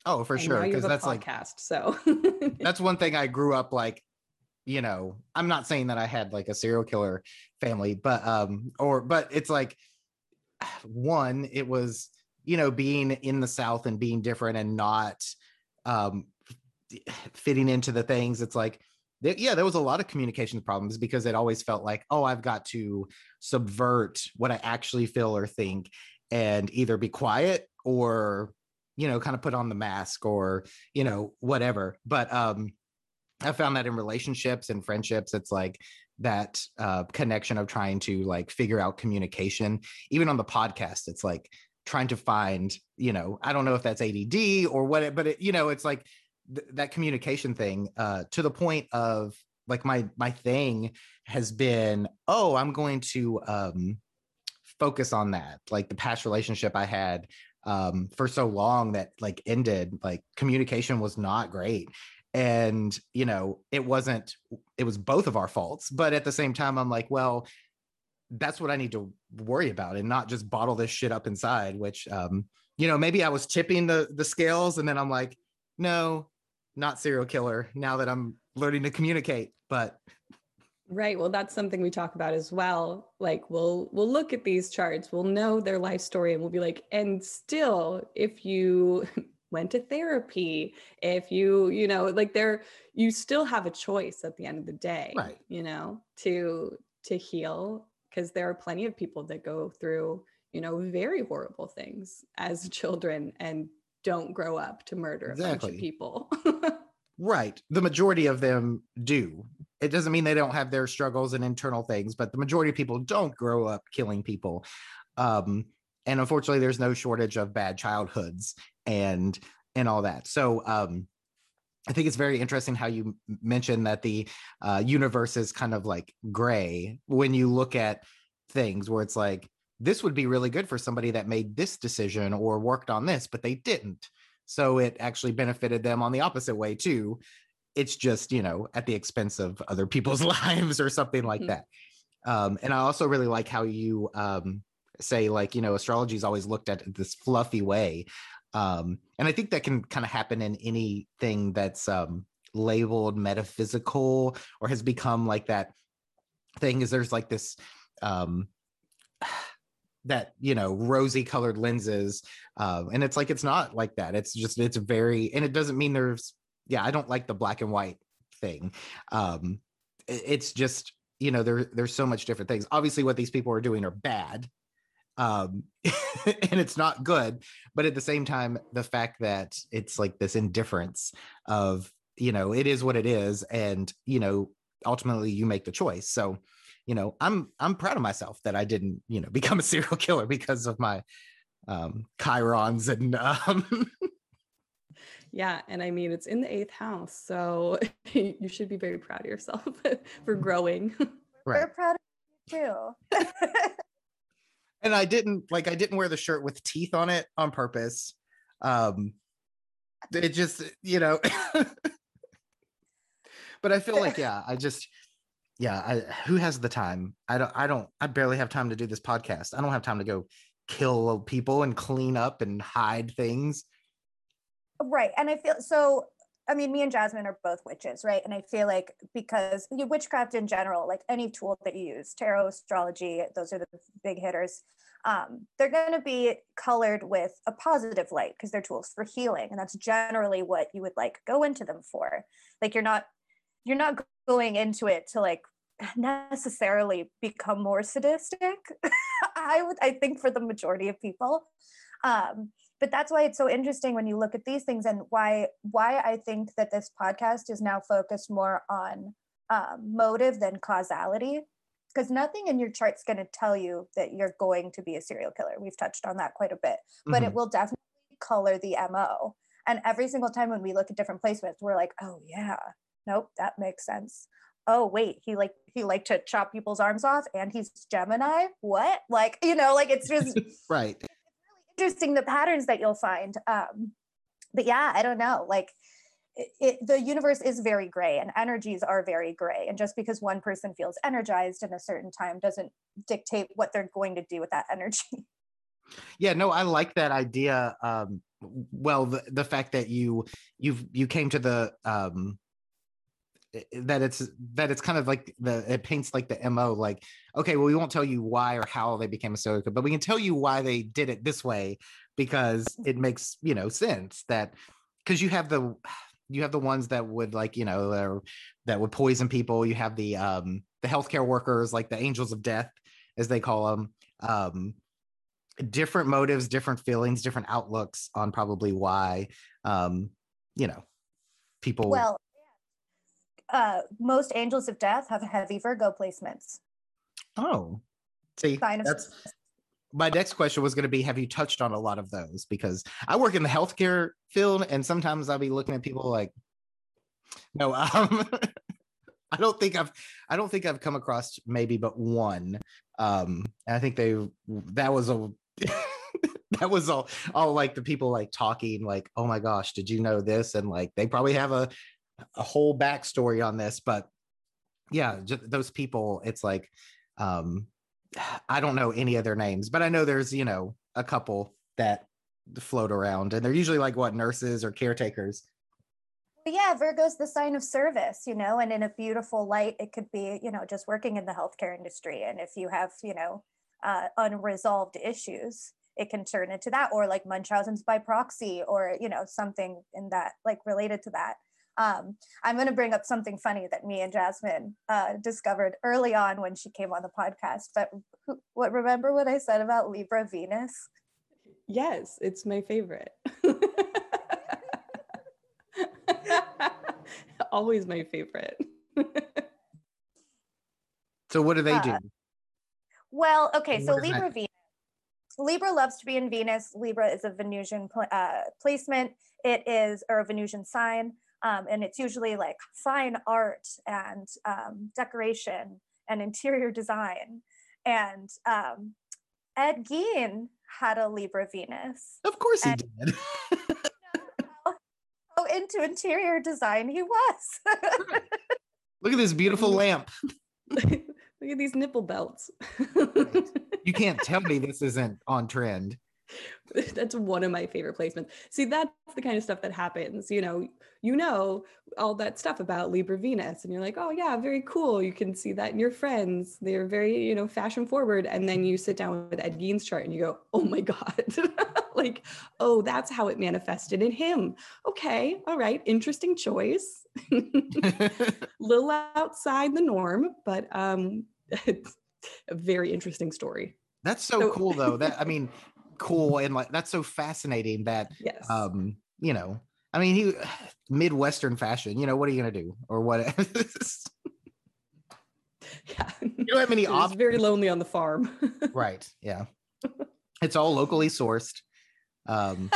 Oh, for And sure. now Because have a that's like podcast, so that's one thing I grew up like, you know, I'm not saying that I had like a serial killer family, but um, or but it's like one, it was, you know, being in the South and being different and not um fitting into the things. It's like yeah, there was a lot of communication problems because it always felt like, oh, I've got to subvert what I actually feel or think and either be quiet or, you know, kind of put on the mask or, you know, whatever. But um I found that in relationships and friendships, it's like that uh, connection of trying to like figure out communication. Even on the podcast, it's like trying to find, you know, I don't know if that's ADD or what, it, but it, you know, it's like th- that communication thing uh, to the point of like my my thing has been, oh, I'm going to um, focus on that, like the past relationship I had um, for so long that like ended, like communication was not great. And you know it wasn't it was both of our faults but at the same time i'm like well that's what i need to worry about and not just bottle this shit up inside which um you know maybe i was tipping the the scales and then i'm like no not serial killer now that i'm learning to communicate but right. Well, that's something we talk about as well. Like we'll we'll look at these charts, we'll know their life story, and we'll be like, and still, if you went to therapy, if you, you know, like there, you still have a choice at the end of the day, Right. you know, to to heal because there are plenty of people that go through, you know, very horrible things as children and don't grow up to murder a bunch Exactly. of people. right the majority of them do it doesn't mean they don't have their struggles and internal things but the majority of people don't grow up killing people um and unfortunately there's no shortage of bad childhoods and and all that so um i think it's very interesting how you mentioned that the uh, universe is kind of like gray when you look at things where it's like this would be really good for somebody that made this decision or worked on this but they didn't. So it actually benefited them on the opposite way too. It's just you know at the expense of other people's lives or something like Mhm. that. Um and i also really like how you um say like you know astrology is always looked at this fluffy way um and i think that can kind of happen in anything that's um labeled metaphysical or has become like that thing is there's like this um that you know rosy colored lenses um and it's like it's not like that. It's just it's very and it doesn't mean there's yeah i don't like the black and white thing. Um it's just you know there there's so much different things. Obviously what these people are doing are bad um and it's not good but at the same time the fact that it's like this indifference of you know it is what it is and you know ultimately you make the choice. So you know i'm i'm proud of myself that i didn't you know become a serial killer because of my um chirons and um yeah and i mean it's in the eighth house so you should be very proud of yourself for growing. Right. we're proud of you too and i didn't like i didn't wear the shirt with teeth on it on purpose um it just you know but i feel like yeah i just yeah, I, who has the time? I don't. I don't. I barely have time to do this podcast. I don't have time to go kill people and clean up and hide things. Right, and I feel so. I mean, me and Jasmine are both witches, right? And I feel like because you know, witchcraft in general, like any tool that you use, tarot, astrology, those are the big hitters. Um, they're going to be colored with a positive light because they're tools for healing, and that's generally what you would like go into them for. Like you're not you're not going into it to like necessarily become more sadistic i would i think for the majority of people um, but that's why it's so interesting when you look at these things and why why i think that this podcast is now focused more on um, motive than causality. Because nothing in your chart's going to tell you that you're going to be a serial killer. We've touched on that quite a bit. But mm-hmm. it will definitely color the mo and every single time when we look at different placements we're like oh yeah. Nope that makes sense. Oh wait. He like he liked to chop people's arms off and he's gemini? What? Like you know like it's just right interesting the patterns that you'll find um but yeah i don't know like it, it, the universe is very gray and energies are very gray and just because one person feels energized in a certain time doesn't dictate what they're going to do with that energy. Yeah no i like that idea um well the, the fact that you you've you came to the um that it's that it's kind of like the it paints like the mo like okay well we won't tell you why or how they became a killer but we can tell you why they did it this way because it makes you know sense that because you have the you have the ones that would like you know that would poison people. You have the um the healthcare workers like the angels of death as they call them um different motives different feelings different outlooks on probably why um you know people well uh, most angels of death have heavy Virgo placements. Oh, see, that's my next question was going to be Have you touched on a lot of those? Because I work in the healthcare field, and sometimes I'll be looking at people like, no, um, I don't think I've, I don't think I've come across maybe but one. Um, and I think they, that was a, that was all, all like the people like talking like, oh my gosh, did you know this? And like they probably have a a whole backstory on this, but yeah, those people, it's like, um, I don't know any of their names, but I know there's, you know, a couple that float around and they're usually like what nurses or caretakers. Well, yeah, Virgo's the sign of service, you know, and in a beautiful light, it could be, you know, just working in the healthcare industry. And if you have, you know, uh, unresolved issues, it can turn into that, or like Munchausen's by proxy, or, you know, something in that, like related to that. Um, I'm going to bring up something funny that me and Jasmine uh, discovered early on when she came on the podcast. But who, what remember what I said about Libra Venus? Yes, it's my favorite. Always my favorite. so what do they do? Uh, well, okay, so Libra that? Venus. Libra loves to be in Venus. Libra is a Venusian pl- uh, placement. It is or a Venusian sign. Um, and it's usually like fine art and um, decoration and interior design. And um, Ed Gein had a Libra Venus. Of course he did. how into interior design he was. Look at this beautiful lamp. Look at these nipple belts. you can't tell me this isn't on trend. that's one of my favorite placements. See, that's the kind of stuff that happens. You know, you know all that stuff about Libra Venus, and you're like, oh yeah, very cool. You can see that in your friends. They're very, you know, fashion forward. And then you sit down with Ed Gein's chart and you go, oh my God. like, oh, that's how it manifested in him. Okay, all right, interesting choice. Little outside the norm, but um it's a very interesting story. That's so, so cool though. That I mean, cool and like that's so fascinating that yes. um, you know, I mean he midwestern fashion, you know, what are you gonna do? Or what yeah. You don't have any options. Very lonely on the farm. right. Yeah. It's all locally sourced. Um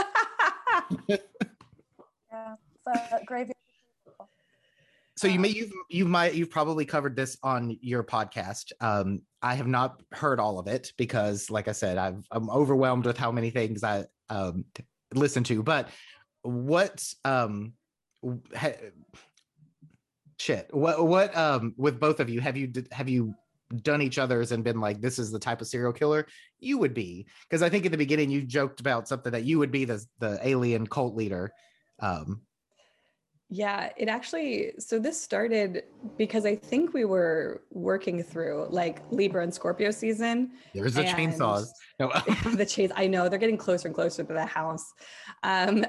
yeah. It's graveyard so you may you've you might you've probably covered this on your podcast. Um, I have not heard all of it because, like I said, I've I'm overwhelmed with how many things I um listen to. But what um ha, shit what what um with both of you have you have you done each other's and been like this is the type of serial killer you would be because i think in the beginning you joked about something that you would be the the alien cult leader um yeah, it actually, so this started because I think we were working through like Libra and Scorpio season. There's the chainsaws. No. the chains, I know they're getting closer and closer to the house. Um,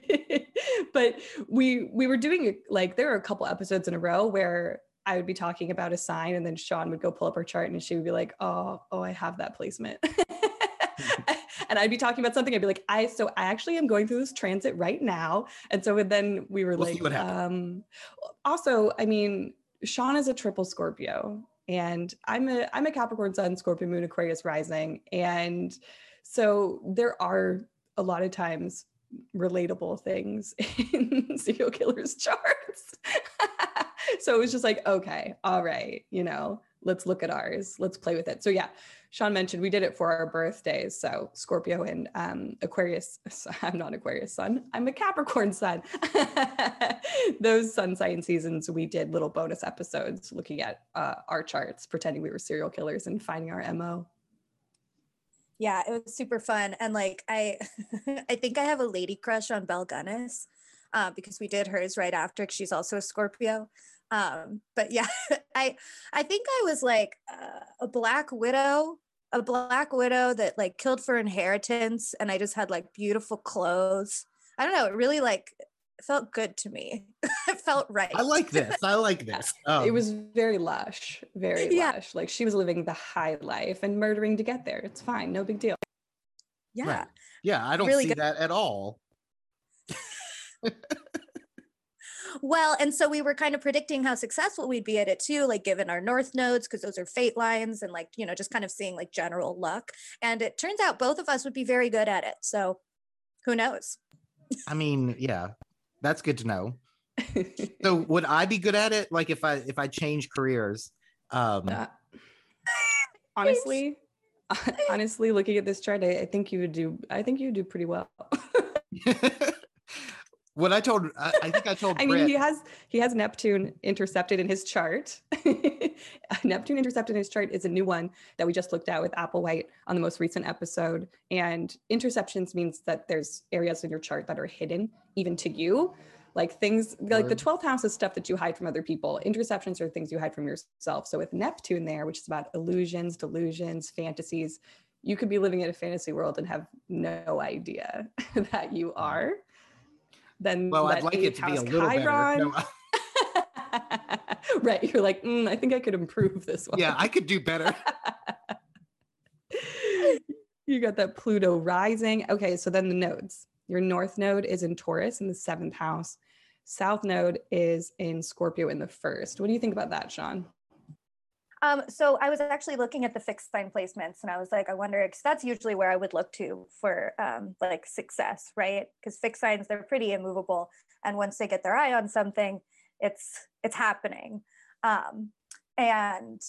but we we were doing like there are a couple episodes in a row where I would be talking about a sign and then Sean would go pull up her chart and she would be like, oh, oh, I have that placement. And I'd be talking about something. I'd be like, I so I actually am going through this transit right now. And so then we were we'll like, um, also, I mean, Sean is a triple Scorpio, and I'm a I'm a Capricorn Sun, Scorpio Moon, Aquarius Rising, and so there are a lot of times relatable things in serial killers charts. so it was just like, okay, all right, you know, let's look at ours, let's play with it. So yeah, Sean mentioned we did it for our birthdays. So Scorpio and um, Aquarius. I'm not Aquarius sun. I'm a Capricorn sun. Those sun sign seasons, we did little bonus episodes looking at uh, our charts, pretending we were serial killers and finding our mo. Yeah, it was super fun, and like I, I think I have a lady crush on Belle Gunness. Uh, because we did hers right after. She's also a Scorpio um but yeah i i think i was like uh, a black widow a black widow that like killed for inheritance and i just had like beautiful clothes. I don't know it really like felt good to me. It felt right. I like this. I like this. Um, it was very lush very yeah. lush. Like she was living the high life and murdering to get there. It's fine no big deal. Yeah. Right. yeah i don't really see good. that at all well, and so we were kind of predicting how successful we'd be at it too, like given our north nodes, because those are fate lines, and like, you know, just kind of seeing like general luck. And it turns out both of us would be very good at it. So who knows? I mean, yeah, that's good to know. so would I be good at it? Like if I if I change careers? Um uh, honestly, honestly, looking at this chart, I, I think you would do I think you would do pretty well what I told, I, I think I told. I mean, he has he has Neptune intercepted in his chart. Neptune intercepted in his chart is a new one that we just looked at with Applewhite on the most recent episode. And interceptions means that there's areas in your chart that are hidden even to you, like things like the 12th house is stuff that you hide from other people. Interceptions are things you hide from yourself. So with Neptune there, which is about illusions, delusions, fantasies, you could be living in a fantasy world and have no idea that you are then well, I'd like it to be a little Chiron. better. No. right. You're like, mm, I think I could improve this one. Yeah, I could do better. you got that Pluto rising. Okay, so then the nodes. Your north node is in Taurus in the seventh house. South node is in Scorpio in the first. What do you think about that, Sean? Um, so I was actually looking at the fixed sign placements and I was like, I wonder, because that's usually where I would look to for um, like success, right? Because fixed signs, they're pretty immovable. And once they get their eye on something, it's it's happening. Um, and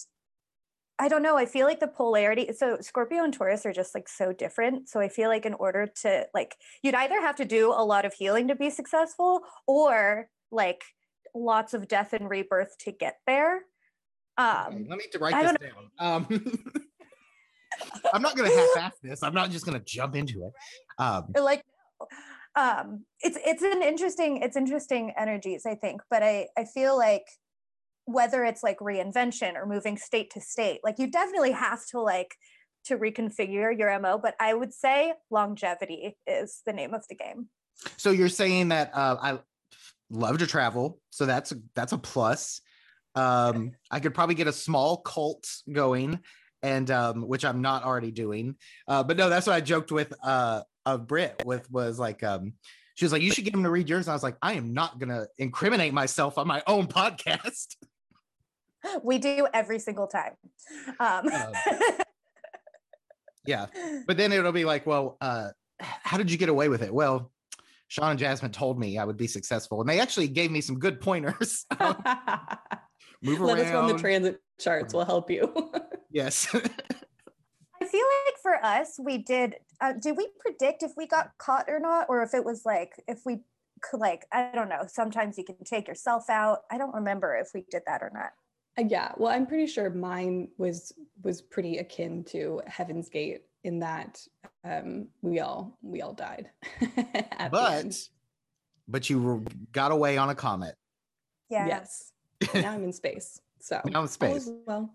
I don't know. I feel like the polarity. So Scorpio and Taurus are just like so different. So I feel like in order to like, you'd either have to do a lot of healing to be successful, or like lots of death and rebirth to get there. Um, okay, let me write this down. Um, I'm not gonna half-ass this. I'm not just gonna jump into it. Um, like um it's it's an interesting it's interesting energies i think but i i feel like whether it's like reinvention or moving state to state like you definitely have to like to reconfigure your mo but i would say longevity is the name of the game so you're saying that uh, I love to travel, so that's a, that's a plus. Um, I could probably get a small cult going, and um, which I'm not already doing. Uh, but no, that's what I joked with uh, of Brit with was like um, she was like, "You should get him to read yours." And I was like, "I am not gonna incriminate myself on my own podcast." We do every single time. Um. Um, yeah, but then it'll be like, "Well, uh, how did you get away with it?" Well, Sean and Jasmine told me I would be successful, and they actually gave me some good pointers. Move Let around. us run the transit charts. We'll help you. yes. I feel like for us, we did. Uh, did we predict if we got caught or not, or if it was like if we could, like I don't know. Sometimes you can take yourself out. I don't remember if we did that or not. Uh, yeah, well, I'm pretty sure mine was was pretty akin to Heaven's Gate in that um, we all we all died. but but you were- got away on a comet. Yeah. yes, now I'm in space. So Now in all space. is well,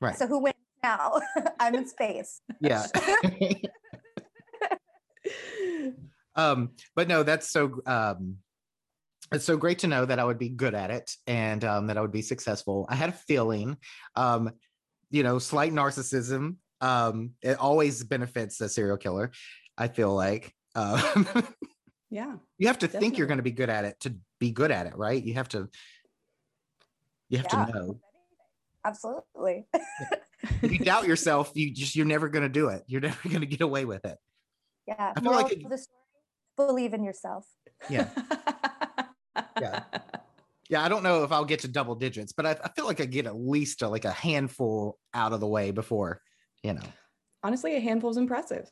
Right. So who wins now? I'm in space. yeah. um, but no, that's so um it's so great to know that I would be good at it and um that I would be successful. I had a feeling, um, you know, slight narcissism. Um, it always benefits a serial killer, I feel like. Um yeah, you have to think you're going to be good at it to be good at it, right? You have to you have Yeah. to know. Absolutely. If you doubt yourself, you just you're never going to do it. You're never going to get away with it. Yeah. I feel Moral like it- the story, believe in yourself. Yeah. Yeah. Yeah, I don't know if I'll get to double digits, but I, I feel like I get at least a, like a handful out of the way before, you know. Honestly, a handful is impressive.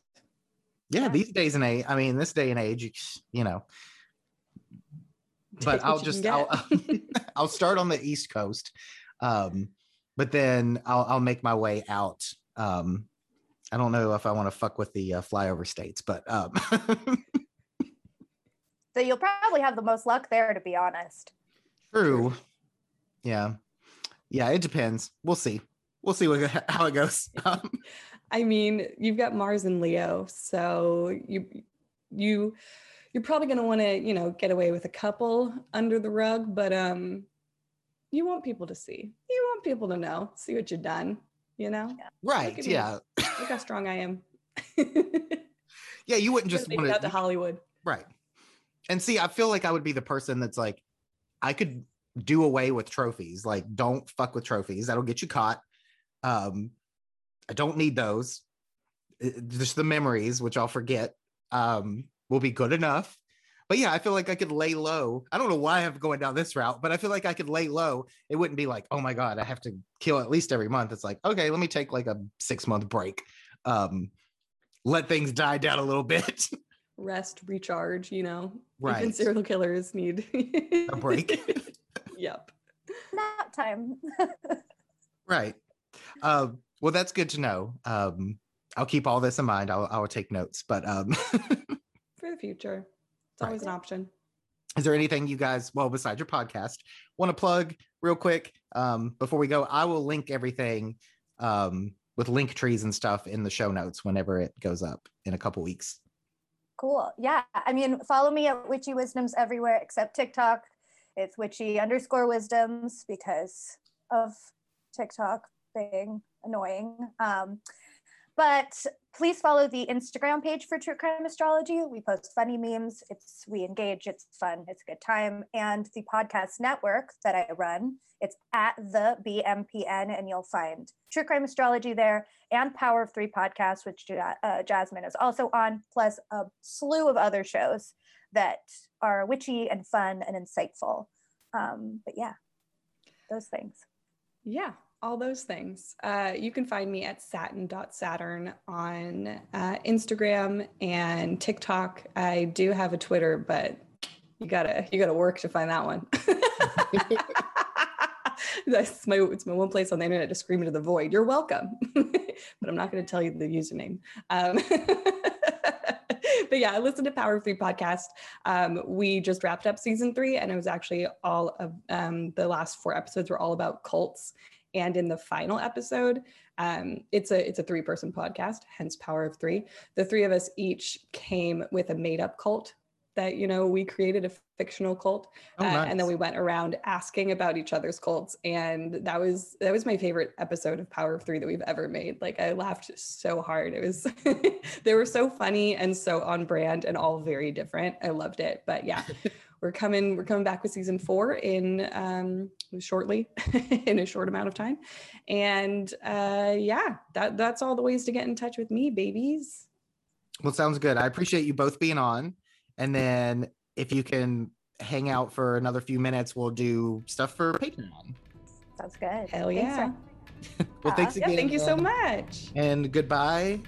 Yeah, Yeah. these days and age, I mean, this day and age, you, you know. But I'll what you can just I'll. I'll start on the East Coast, um, but then I'll I'll make my way out. Um, I don't know if I want to fuck with the uh, flyover states, but um, So you'll probably have the most luck there, to be honest. true. Yeah, yeah, it depends. We'll see. We'll see what, how it goes. Um, I mean, you've got Mars and Leo, so you you you're probably going to want to, you know, get away with a couple under the rug, but um you want people to see. You want people to know, see what you've done, you know? right? at me. Yeah, Look how strong I am. yeah. You wouldn't Just just make want it out to to Hollywood. Right. And see, I feel like I would be the person that's like, I could do away with trophies. Like, don't fuck with trophies. That'll get you caught. Um, I don't need those. Just the memories, which I'll forget, um, will be good enough. But yeah, I feel like I could lay low. I don't know why I'm going down this route, but I feel like I could lay low. It wouldn't be like, oh my God, I have to kill at least every month. It's like, okay, let me take like a six month break. Um, let things die down a little bit. Rest, recharge, you know. Right. Even serial killers need A break. yep. Nap time. Right. Um, well, that's good to know. Um, I'll keep all this in mind. I'll, I'll take notes. But um, For the future. It's Right. always an option. is there anything you guys, well, besides your podcast, want to plug real quick um, before we go? I will link everything um, with link trees and stuff in the show notes whenever it goes up in a couple weeks. Cool. Yeah. I mean, follow me at Witchy Wisdoms everywhere except TikTok. It's witchy underscore wisdoms because of TikTok being annoying. Um, but please follow the Instagram page for True Crime Astrology. We post funny memes. It's we engage. It's fun. It's a good time. And the podcast network that I run. It's at the BMPN, and you'll find True Crime Astrology there and Power of Three podcast, which uh, Jasmine is also on, plus a slew of other shows that are witchy and fun and insightful. Um, but yeah, those things. Yeah, all those things. Uh, you can find me at satin.saturn on uh, Instagram and TikTok. I do have a Twitter, but you gotta you gotta work to find that one. That's my it's my one place on the internet to scream into the void. You're welcome. but I'm not going to tell you the username. Um, but yeah, I to Power Three podcast. Um, we just wrapped up season three, and it was actually all of um, the last four episodes were all about cults. And in the final episode, um, it's a it's a three person podcast, hence Power of Three. The three of us each came with a made up cult that you know we created a fictional cult oh, uh, and then we went around asking about each other's cults and that was that was my favorite episode of power of three that we've ever made. Like i laughed so hard. It was they were so funny and so on brand and all very different. I loved it. But yeah we're coming we're coming back with season four in um shortly in a short amount of time and uh yeah that that's all the ways to get in touch with me babies well sounds good i appreciate you both being on and then if you can hang out for another few minutes, we'll do stuff for Patreon. Sounds good. Hell yeah. well, thanks again. Yeah, thank you so much. And goodbye.